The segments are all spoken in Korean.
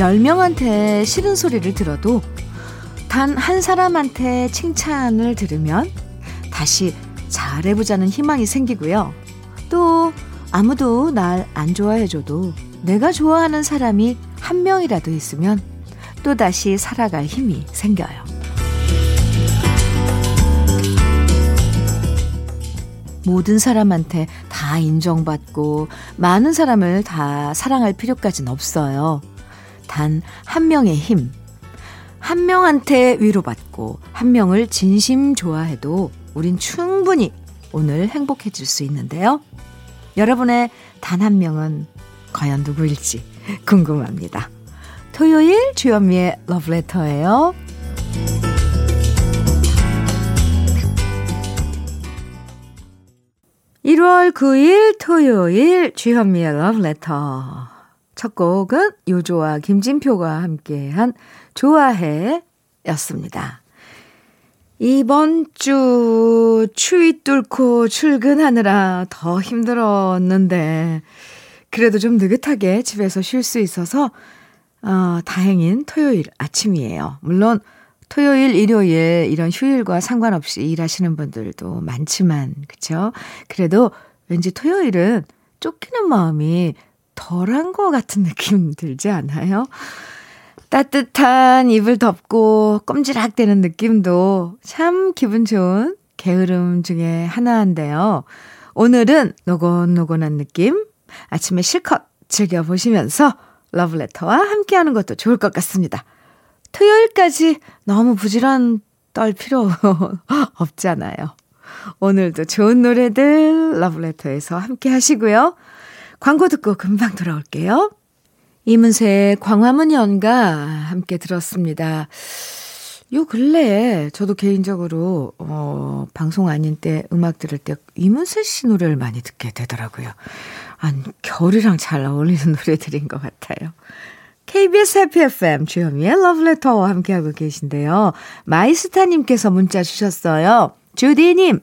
10명한테 싫은 소리를 들어도 단 한 사람한테 칭찬을 들으면 다시 잘해보자는 희망이 생기고요. 또 아무도 날 안 좋아해줘도 내가 좋아하는 사람이 한 명이라도 있으면 또다시 살아갈 힘이 생겨요. 모든 사람한테 다 인정받고 많은 사람을 다 사랑할 필요까지는 없어요. 단 한 명의 힘. 한 명한테 위로받고 한 명을 진심 좋아해도 우린 충분히 오늘 행복해질 수 있는데요. 여러분의 단 한 명은 과연 누구일지 궁금합니다. 토요일 주현미의 러브레터예요. 1월 9일 토요일 주현미의 러브레터. 첫 곡은 요조와 김진표가 함께한 좋아해 였습니다. 이번 주 추위 뚫고 출근하느라 더 힘들었는데, 그래도 좀 느긋하게 집에서 쉬을 수 있어서, 어, 다행인 토요일 아침이에요. 물론, 토요일, 일요일 이런 휴일과 상관없이 일하시는 분들도 많지만, 그쵸? 그래도 왠지 토요일은 쫓기는 마음이 덜한 것 같은 느낌 들지 않아요? 따뜻한 이불 덮고 꼼지락대는 느낌도 참 기분 좋은 게으름 중에 하나인데요. 오늘은 노곤노곤한 느낌 아침에 실컷 즐겨보시면서 러브레터와 함께하는 것도 좋을 것 같습니다. 토요일까지 너무 부지런 떨 필요 없잖아요. 오늘도 좋은 노래들 러브레터에서 함께 하시고요. 광고 듣고 금방 돌아올게요. 이문세의 광화문 연가 함께 들었습니다. 요 근래에 저도 개인적으로 어 방송 아닌 때 음악 들을 때 이문세 씨 노래를 많이 듣게 되더라고요. 안 겨울이랑 잘 어울리는 노래들인 것 같아요. KBS 해피 FM 주현미의 러브레터와 함께하고 계신데요. 마이스타님께서 문자 주셨어요. 주디님,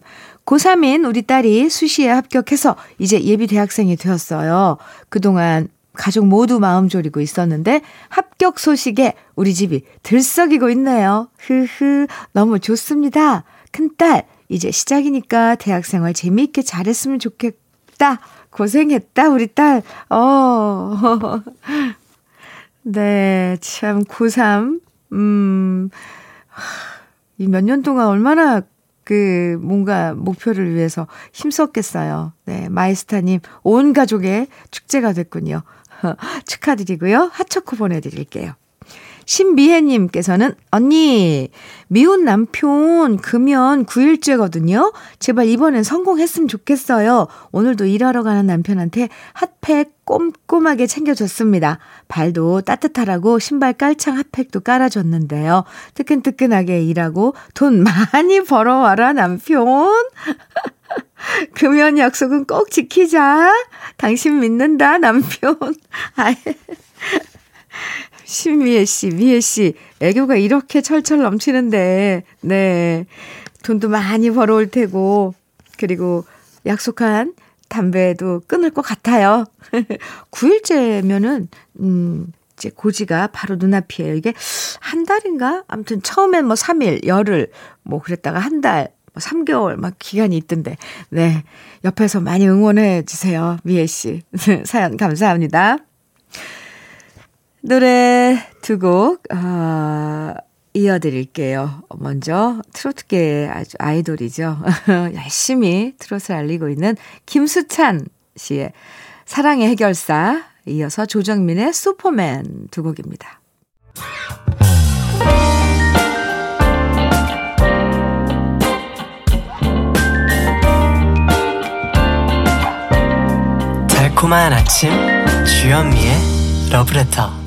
고3인 우리 딸이 수시에 합격해서 이제 예비 대학생이 되었어요. 그동안 가족 모두 마음 졸이고 있었는데 합격 소식에 우리 집이 들썩이고 있네요. 흐흐, 너무 좋습니다. 큰딸, 이제 시작이니까 대학생활 재미있게 잘했으면 좋겠다. 고생했다, 우리 딸. 어. 네, 참, 고3. 음, 이 몇 년 동안 얼마나 그 뭔가 목표를 위해서 힘썼겠어요. 네, 마이스타님 온 가족의 축제가 됐군요. 축하드리고요. 핫초코 보내드릴게요. 신미혜님께서는 언니 미운 남편 금연 9일째거든요. 제발 이번엔 성공했으면 좋겠어요. 오늘도 일하러 가는 남편한테 핫팩 꼼꼼하게 챙겨줬습니다. 발도 따뜻하라고 신발 깔창 핫팩도 깔아줬는데요. 뜨끈뜨끈하게 일하고 돈 많이 벌어와라 남편. 금연 약속은 꼭 지키자. 당신 믿는다 남편. 아이. 신미애 씨, 미애 씨, 애교가 이렇게 철철 넘치는데, 네. 돈도 많이 벌어올 테고, 그리고 약속한 담배도 끊을 것 같아요. 9일째면은, 음, 이제 고지가 바로 눈앞이에요. 이게 한 달인가? 아무튼 처음엔 뭐 3일, 열흘, 뭐 그랬다가 한 달, 뭐 3개월 막 기간이 있던데. 네. 옆에서 많이 응원해 주세요. 미애 씨. 사연 감사합니다. 노래 두 곡, 어, 이어드릴게요. 먼저 트로트계의 아주 아이돌이죠. 열심히 트로트를 알리고 있는 김수찬 씨의 사랑의 해결사, 이어서 조정민의 슈퍼맨 두 곡입니다. 달콤한 아침 주현미의 러브레터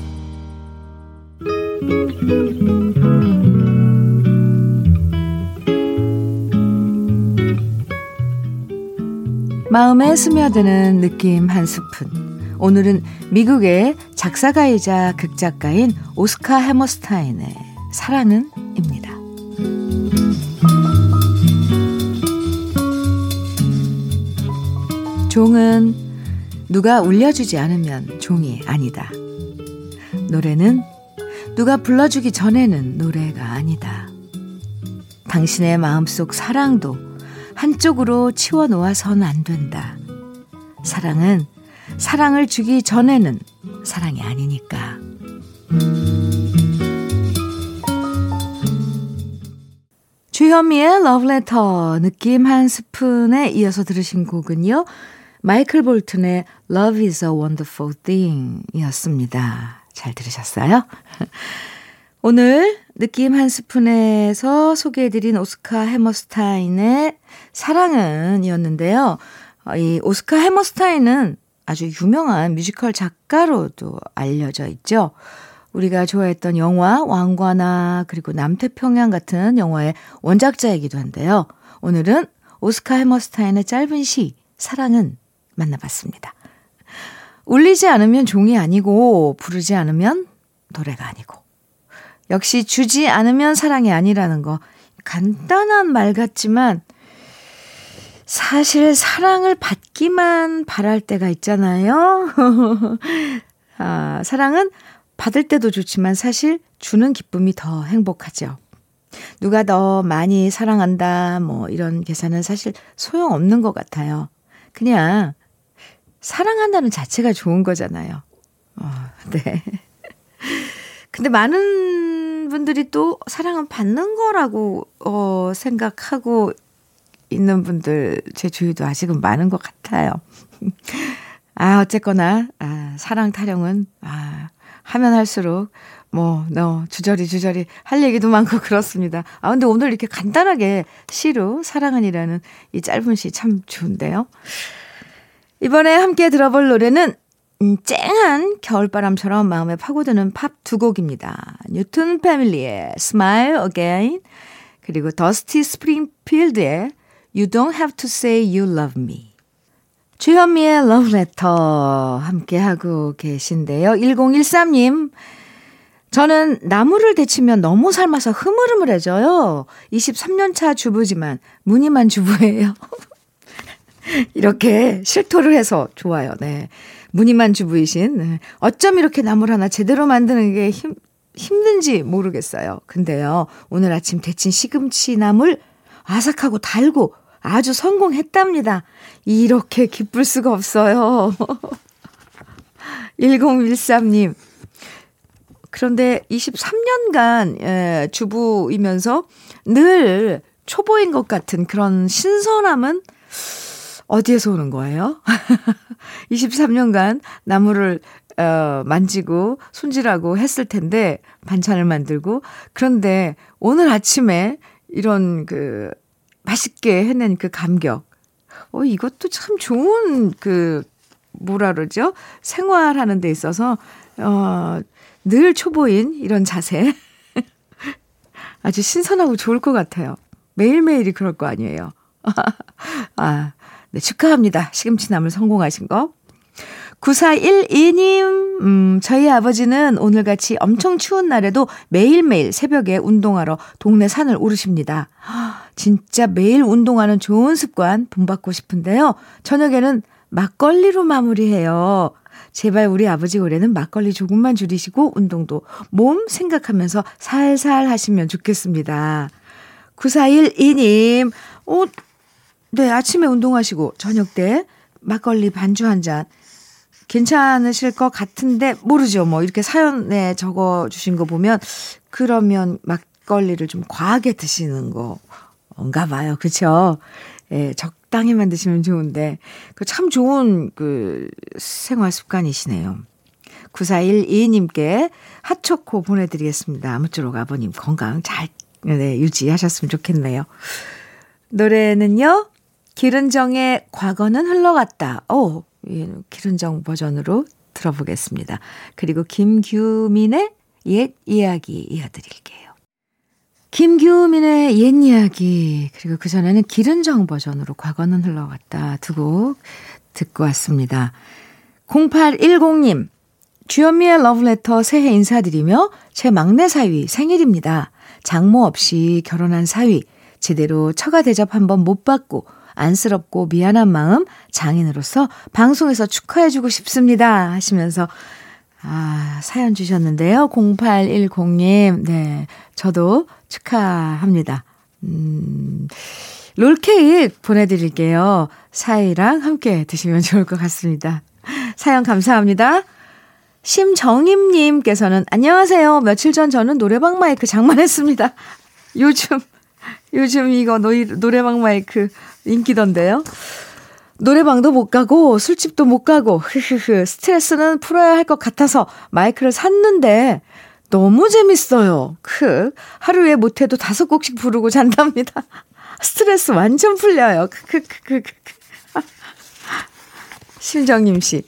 마음에 스며드는 느낌 한 스푼. 오늘은 미국의 작사가이자 극작가인 오스카 해머스타인의 사랑은입니다. 종은 누가 울려주지 않으면 종이 아니다. 노래는 누가 불러주기 전에는 노래가 아니다. 당신의 마음속 사랑도 한쪽으로 치워 놓아선 안 된다. 사랑은 사랑을 주기 전에는 사랑이 아니니까. 주현미의 러브레터 느낌 한 스푼에 이어서 들으신 곡은요. 마이클 볼튼의 Love is a Wonderful Thing 이었습니다. 잘 들으셨어요? 오늘 느낌 한 스푼에서 소개해드린 오스카 해머스타인의 사랑은 이었는데요. 이 오스카 해머스타인은 아주 유명한 뮤지컬 작가로도 알려져 있죠. 우리가 좋아했던 영화 왕관아 그리고 남태평양 같은 영화의 원작자이기도 한데요. 오늘은 오스카 해머스타인의 짧은 시 사랑은 만나봤습니다. 울리지 않으면 종이 아니고 부르지 않으면 노래가 아니고 역시 주지 않으면 사랑이 아니라는 거 간단한 말 같지만 사실 사랑을 받기만 바랄 때가 있잖아요. 아, 사랑은 받을 때도 좋지만 사실 주는 기쁨이 더 행복하죠. 누가 더 많이 사랑한다, 뭐 이런 계산은 사실 소용없는 것 같아요. 그냥 사랑한다는 자체가 좋은 거잖아요. 어, 네. 근데 많은 분들이 또 사랑은 받는 거라고, 어, 생각하고 있는 분들 제 주위도 아직은 많은 것 같아요. 아, 어쨌거나, 아, 사랑 타령은, 아, 하면 할수록 뭐, 너, 주저리 주저리 할 얘기도 많고 그렇습니다. 아, 근데 오늘 이렇게 간단하게 시로 사랑은이라는 이 짧은 시 참 좋은데요. 이번에 함께 들어볼 노래는 음, 쨍한 겨울바람처럼 마음에 파고드는 팝 두 곡입니다. 뉴튼 패밀리의 Smile Again 그리고 더스티 스프링필드의 You Don't Have to Say You Love Me 주현미의 Love Letter 함께하고 계신데요. 1013님 저는 나무를 데치면 너무 삶아서 흐물흐물해져요. 23년 차 주부지만 무늬만 주부예요. 이렇게 실토를 해서 좋아요. 네. 무늬만 주부이신. 네. 어쩜 이렇게 나물 하나 제대로 만드는 게 힘, 힘든지 모르겠어요. 근데요, 오늘 아침 데친 시금치 나물 아삭하고 달고 아주 성공했답니다. 이렇게 기쁠 수가 없어요. 1013님. 그런데 23년간 예, 주부이면서 늘 초보인 것 같은 그런 신선함은 어디에서 오는 거예요? 23년간 나무를 어, 만지고 손질하고 했을 텐데 반찬을 만들고 그런데 오늘 아침에 이런 그 맛있게 해낸 그 감격. 어, 이것도 참 좋은 그 뭐라 그러죠? 생활하는 데 있어서 어, 늘 초보인 이런 자세. 아주 신선하고 좋을 것 같아요. 매일매일이 그럴 거 아니에요. 아, 네, 축하합니다. 시금치나물 성공하신 거. 9412님, 음, 저희 아버지는 오늘같이 엄청 추운 날에도 매일매일 새벽에 운동하러 동네 산을 오르십니다. 진짜 매일 운동하는 좋은 습관 본받고 싶은데요. 저녁에는 막걸리로 마무리해요. 제발 우리 아버지 올해는 막걸리 조금만 줄이시고 운동도 몸 생각하면서 살살 하시면 좋겠습니다. 9412님, 어, 네, 아침에 운동하시고 저녁 때 막걸리 반주 한 잔 괜찮으실 것 같은데 모르죠. 뭐 이렇게 사연에 적어 주신 거 보면 그러면 막걸리를 좀 과하게 드시는 거인가 봐요. 그렇죠? 예, 적당히만 드시면 좋은데 그 참 좋은 그 생활 습관이시네요. 9412님께 핫초코 보내드리겠습니다. 아무쪼록 아버님 건강 잘 네, 유지하셨으면 좋겠네요. 노래는요, 기른정의 과거는 흘러갔다. 오, 기른정 버전으로 들어보겠습니다. 그리고 김규민의 옛 이야기 이어드릴게요. 김규민의 옛 이야기 그리고 그 전에는 기른정 버전으로 과거는 흘러갔다 두 곡 듣고 왔습니다. 0810님 주현미의 러브레터 새해 인사드리며 제 막내 사위 생일입니다. 장모 없이 결혼한 사위 제대로 처가 대접 한번 못 받고 안쓰럽고 미안한 마음 장인으로서 방송에서 축하해주고 싶습니다. 하시면서 아, 사연 주셨는데요. 0810님, 네. 저도 축하합니다. 음, 롤케이크 보내드릴게요. 사이랑 함께 드시면 좋을 것 같습니다. 사연 감사합니다. 심정임님께서는 안녕하세요. 며칠 전 저는 노래방 마이크 장만했습니다. 요즘, 요즘 이거 노이, 노래방 마이크 인기던데요. 노래방도 못 가고 술집도 못 가고 흐흐흐 스트레스는 풀어야 할 것 같아서 마이크를 샀는데 너무 재밌어요. 크 하루에 못해도 다섯 곡씩 부르고 잔답니다. 스트레스 완전 풀려요. 크크크크 심정임 씨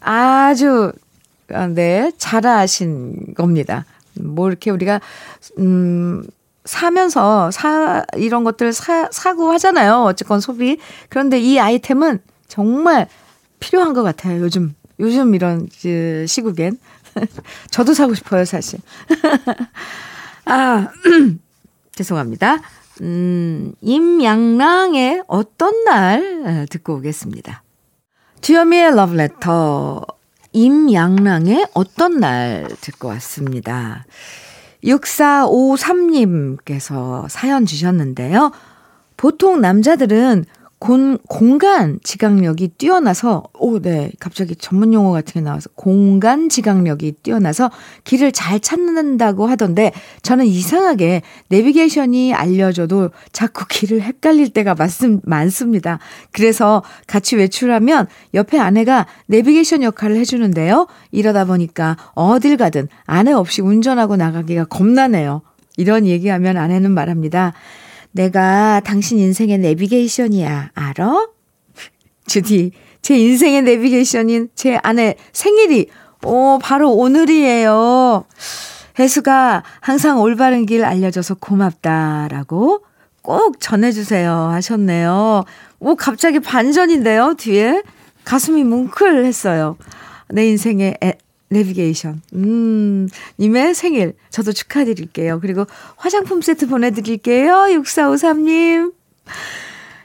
아주 아, 네 잘하신 겁니다. 뭐 이렇게 우리가 음 사면서 사 이런 것들 사 사고 하잖아요. 어쨌건 소비. 그런데 이 아이템은 정말 필요한 것 같아요. 요즘 요즘 이런 시국엔 저도 사고 싶어요, 사실. 아 죄송합니다. 음, 임양랑의 어떤 날 듣고 오겠습니다. 주현미의 러브레터 임양랑의 어떤 날 듣고 왔습니다. 6453님께서 사연 주셨는데요. 보통 남자들은 공, 공간 지각력이 뛰어나서, 오, 네. 갑자기 전문 용어 같은 게 나와서, 공간 지각력이 뛰어나서 길을 잘 찾는다고 하던데, 저는 이상하게 내비게이션이 알려줘도 자꾸 길을 헷갈릴 때가 많습, 많습니다. 그래서 같이 외출하면 옆에 아내가 내비게이션 역할을 해주는데요. 이러다 보니까 어딜 가든 아내 없이 운전하고 나가기가 겁나네요. 이런 얘기하면 아내는 말합니다. 내가 당신 인생의 내비게이션이야. 알아? 주디, 제 인생의 내비게이션인 제 아내 생일이, 오, 바로 오늘이에요. 혜수가 항상 올바른 길 알려줘서 고맙다라고 꼭 전해주세요 하셨네요. 오, 갑자기 반전인데요, 뒤에? 가슴이 뭉클했어요. 내 인생의 애, 내비게이션. 음, 님의 생일. 저도 축하드릴게요. 그리고 화장품 세트 보내드릴게요. 6453님.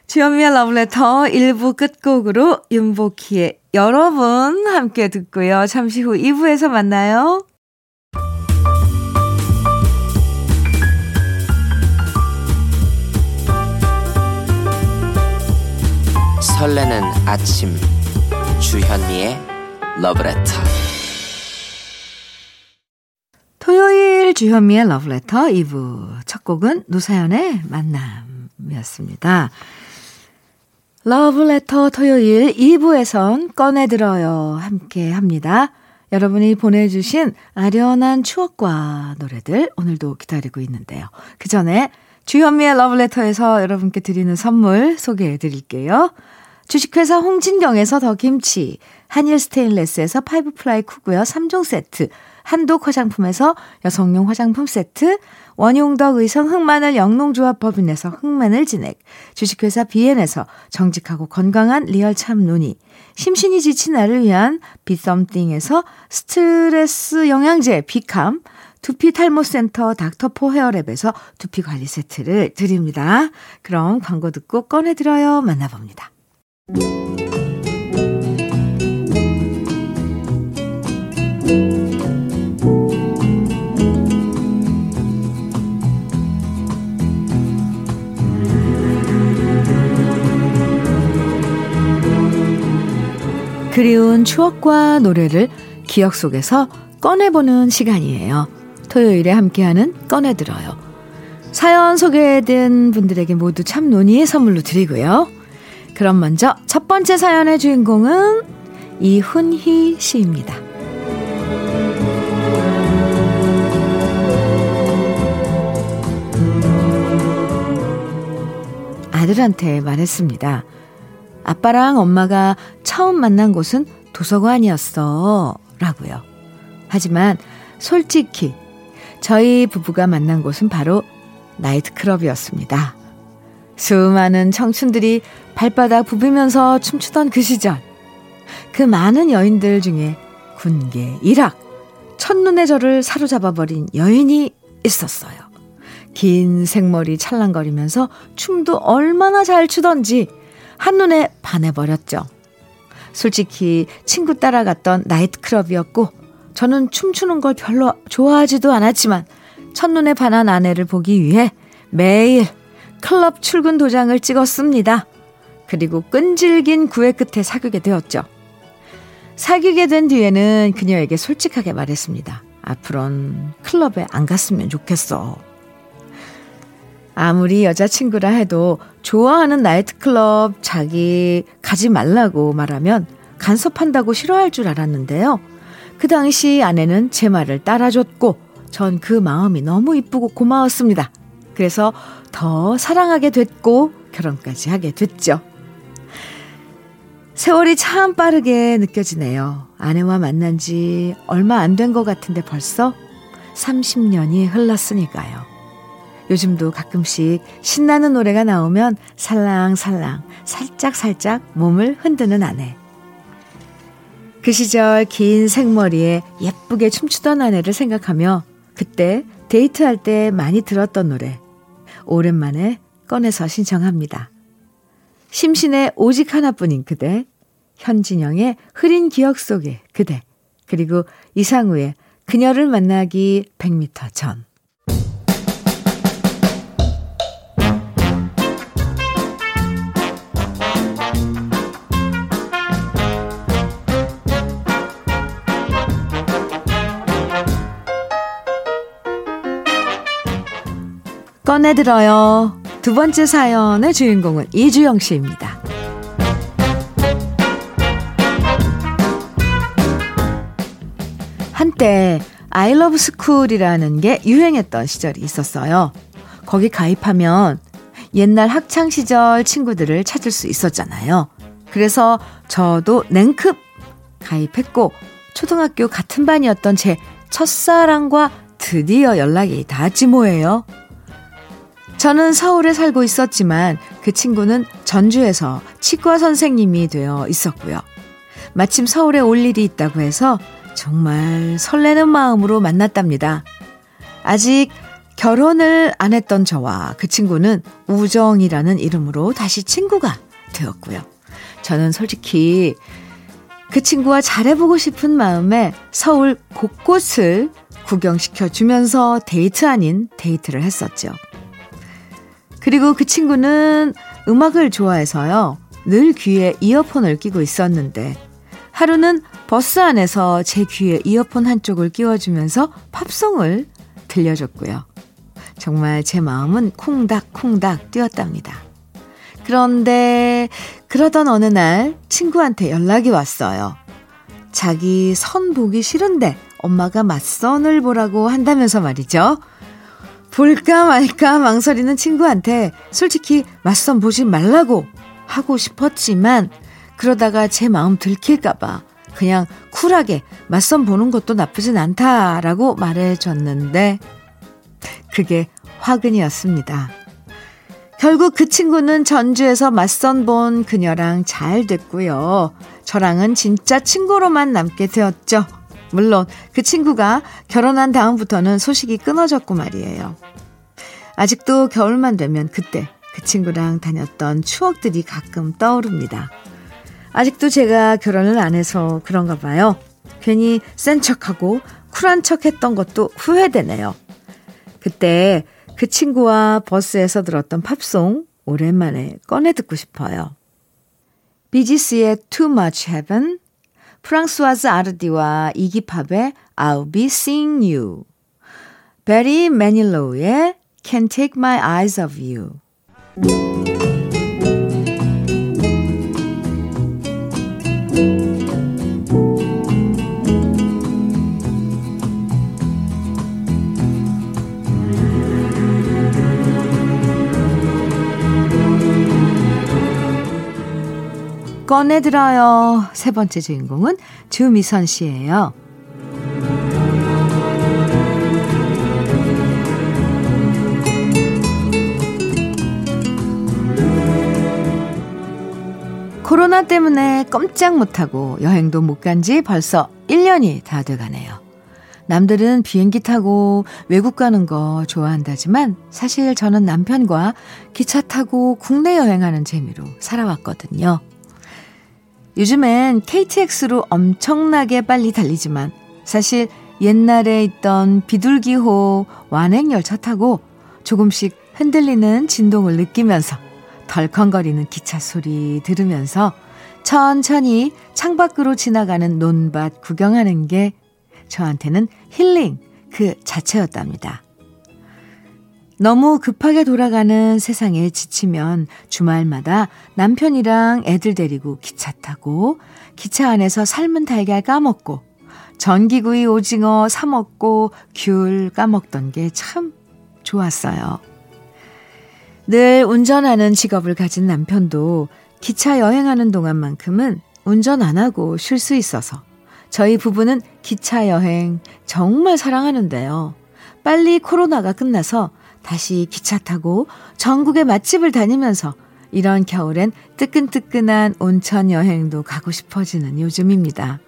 주현미의 러브레터 1부 끝곡으로 윤복희의 여러분 함께 듣고요. 잠시 후 2부에서 만나요. 설레는 아침 주현미의 러브레터 토요일 주현미의 러브레터 2부 첫 곡은 노사연의 만남이었습니다. 러브레터 토요일 2부에선 꺼내들어요 함께 합니다. 여러분이 보내주신 아련한 추억과 노래들 오늘도 기다리고 있는데요. 그 전에 주현미의 러브레터에서 여러분께 드리는 선물 소개해 드릴게요. 주식회사 홍진경에서 더 김치, 한일 스테인레스에서 five ply 쿠고요 3종 세트, 한독 화장품에서 여성용 화장품 세트, 원용덕 의성 흑마늘 영농조합 법인에서 흑마늘 진액, 주식회사 비엔에서 정직하고 건강한 리얼 참눈이, 심신이 지친 나를 위한 비썸띵에서 스트레스 영양제 비캄, 두피 탈모 센터 닥터포 헤어랩에서 두피 관리 세트를 드립니다. 그럼 광고 듣고 꺼내 들어요. 만나봅니다. 그리운 추억과 노래를 기억 속에서 꺼내보는 시간이에요. 토요일에 함께하는 꺼내들어요. 사연 소개된 분들에게 모두 참 논의의 선물로 드리고요. 그럼 먼저 첫 번째 사연의 주인공은 이훈희 씨입니다. 아들한테 말했습니다. 아빠랑 엄마가 처음 만난 곳은 도서관이었어. 라고요. 하지만 솔직히 저희 부부가 만난 곳은 바로 나이트클럽이었습니다. 수많은 청춘들이 발바닥 부비면서 춤추던 그 시절. 그 많은 여인들 중에 군계, 일학, 첫눈에 저를 사로잡아버린 여인이 있었어요. 긴 생머리 찰랑거리면서 춤도 얼마나 잘 추던지 한눈에 반해버렸죠. 솔직히 친구 따라갔던 나이트클럽이었고 저는 춤추는 걸 별로 좋아하지도 않았지만 첫눈에 반한 아내를 보기 위해 매일 클럽 출근 도장을 찍었습니다. 그리고 끈질긴 구애 끝에 사귀게 되었죠. 사귀게 된 뒤에는 그녀에게 솔직하게 말했습니다. 앞으론 클럽에 안 갔으면 좋겠어. 아무리 여자친구라 해도 좋아하는 나이트클럽 자기 가지 말라고 말하면 간섭한다고 싫어할 줄 알았는데요. 그 당시 아내는 제 말을 따라줬고 전 그 마음이 너무 이쁘고 고마웠습니다. 그래서 더 사랑하게 됐고 결혼까지 하게 됐죠. 세월이 참 빠르게 느껴지네요. 아내와 만난 지 얼마 안 된 것 같은데 벌써 30년이 흘렀으니까요. 요즘도 가끔씩 신나는 노래가 나오면 살랑살랑 살짝살짝 몸을 흔드는 아내. 그 시절 긴 생머리에 예쁘게 춤추던 아내를 생각하며 그때 데이트할 때 많이 들었던 노래 오랜만에 꺼내서 신청합니다. 심신의 오직 하나뿐인 그대, 현진영의 흐린 기억 속의 그대, 그리고 이상우의 그녀를 만나기 100m 전. 꺼내들어요. 두 번째 사연의 주인공은 이주영 씨입니다. 한때 아이러브 스쿨이라는 게 유행했던 시절이 있었어요. 거기 가입하면 옛날 학창 시절 친구들을 찾을 수 있었잖아요. 그래서 저도 냉큼 가입했고 초등학교 같은 반이었던 제 첫사랑과 드디어 연락이 닿았지 뭐예요. 저는 서울에 살고 있었지만 그 친구는 전주에서 치과 선생님이 되어 있었고요. 마침 서울에 올 일이 있다고 해서 정말 설레는 마음으로 만났답니다. 아직 결혼을 안 했던 저와 그 친구는 우정이라는 이름으로 다시 친구가 되었고요. 저는 솔직히 그 친구와 잘해보고 싶은 마음에 서울 곳곳을 구경시켜 주면서 데이트 아닌 데이트를 했었죠. 그리고 그 친구는 음악을 좋아해서요. 늘 귀에 이어폰을 끼고 있었는데 하루는 버스 안에서 제 귀에 이어폰 한쪽을 끼워주면서 팝송을 들려줬고요. 정말 제 마음은 콩닥콩닥 뛰었답니다. 그런데 그러던 어느 날 친구한테 연락이 왔어요. 자기 선 보기 싫은데 엄마가 맞선을 보라고 한다면서 말이죠. 볼까 말까 망설이는 친구한테 솔직히 맞선 보지 말라고 하고 싶었지만 그러다가 제 마음 들킬까봐 그냥 쿨하게 맞선 보는 것도 나쁘진 않다라고 말해줬는데 그게 화근이었습니다. 결국 그 친구는 전주에서 맞선 본 그녀랑 잘 됐고요. 저랑은 진짜 친구로만 남게 되었죠. 물론 그 친구가 결혼한 다음부터는 소식이 끊어졌고 말이에요. 아직도 겨울만 되면 그때 그 친구랑 다녔던 추억들이 가끔 떠오릅니다. 아직도 제가 결혼을 안 해서 그런가 봐요. 괜히 센 척하고 쿨한 척 했던 것도 후회되네요. 그때 그 친구와 버스에서 들었던 팝송 오랜만에 꺼내 듣고 싶어요. 비지스의 Too Much Heaven, 프랑스와즈 아르디와 이기팝의 I'll Be Seeing You, 베리 매닐로우의 Can't Take My Eyes Off You 꺼내들어요. 세 번째 주인공은 주미선 씨예요. 코로나 때문에 꼼짝 못하고 여행도 못 간 지 벌써 1년이 다 돼가네요. 남들은 비행기 타고 외국 가는 거 좋아한다지만 사실 저는 남편과 기차 타고 국내 여행하는 재미로 살아왔거든요. 요즘엔 KTX로 엄청나게 빨리 달리지만 사실 옛날에 있던 비둘기호 완행열차 타고 조금씩 흔들리는 진동을 느끼면서 덜컹거리는 기차 소리 들으면서 천천히 창밖으로 지나가는 논밭 구경하는 게 저한테는 힐링 그 자체였답니다. 너무 급하게 돌아가는 세상에 지치면 주말마다 남편이랑 애들 데리고 기차 타고 기차 안에서 삶은 달걀 까먹고 전기구이 오징어 사 먹고 귤 까먹던 게 참 좋았어요. 늘 운전하는 직업을 가진 남편도 기차 여행하는 동안만큼은 운전 안 하고 쉴 수 있어서 저희 부부는 기차 여행 정말 사랑하는데요. 빨리 코로나가 끝나서 다시 기차 타고 전국의 맛집을 다니면서 이런 겨울엔 뜨끈뜨끈한 온천 여행도 가고 싶어지는 요즘입니다.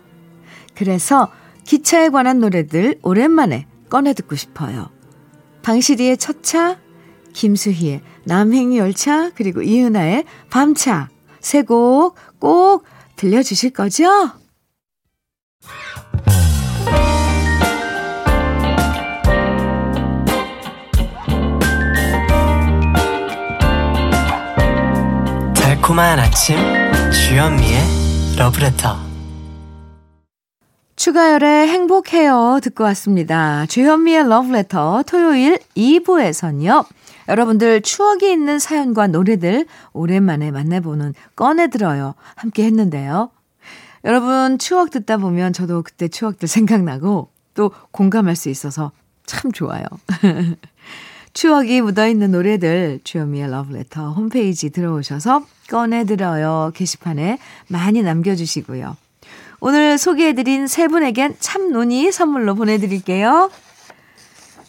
그래서 기차에 관한 노래들 오랜만에 꺼내 듣고 싶어요. 방시리의 첫차, 김수희의 남행열차, 그리고 이은아의 밤차 세 곡 꼭 들려주실 거죠? 달콤한 아침 주현미의 러브레터 추가열의 행복해요 듣고 왔습니다. 주현미의 러브레터 토요일 2부에선요. 여러분들 추억이 있는 사연과 노래들 오랜만에 만나보는 꺼내들어요. 함께 했는데요. 여러분 추억 듣다 보면 저도 그때 추억들 생각나고 또 공감할 수 있어서 참 좋아요. 추억이 묻어있는 노래들 주현미의 러브레터 홈페이지 들어오셔서 꺼내들어요 게시판에 많이 남겨주시고요. 오늘 소개해드린 세 분에겐 참논이 선물로 보내드릴게요.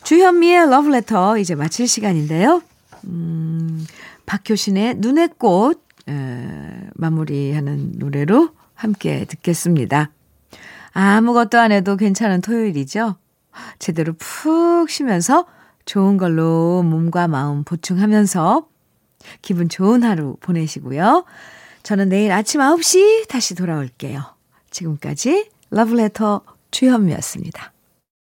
주현미의 러브레터 이제 마칠 시간인데요. 음, 박효신의 눈의 꽃 에, 마무리하는 노래로 함께 듣겠습니다. 아무것도 안 해도 괜찮은 토요일이죠. 제대로 푹 쉬면서 좋은 걸로 몸과 마음 보충하면서 기분 좋은 하루 보내시고요. 저는 내일 아침 9시 다시 돌아올게요. 지금까지 러브레터 주현미였습니다.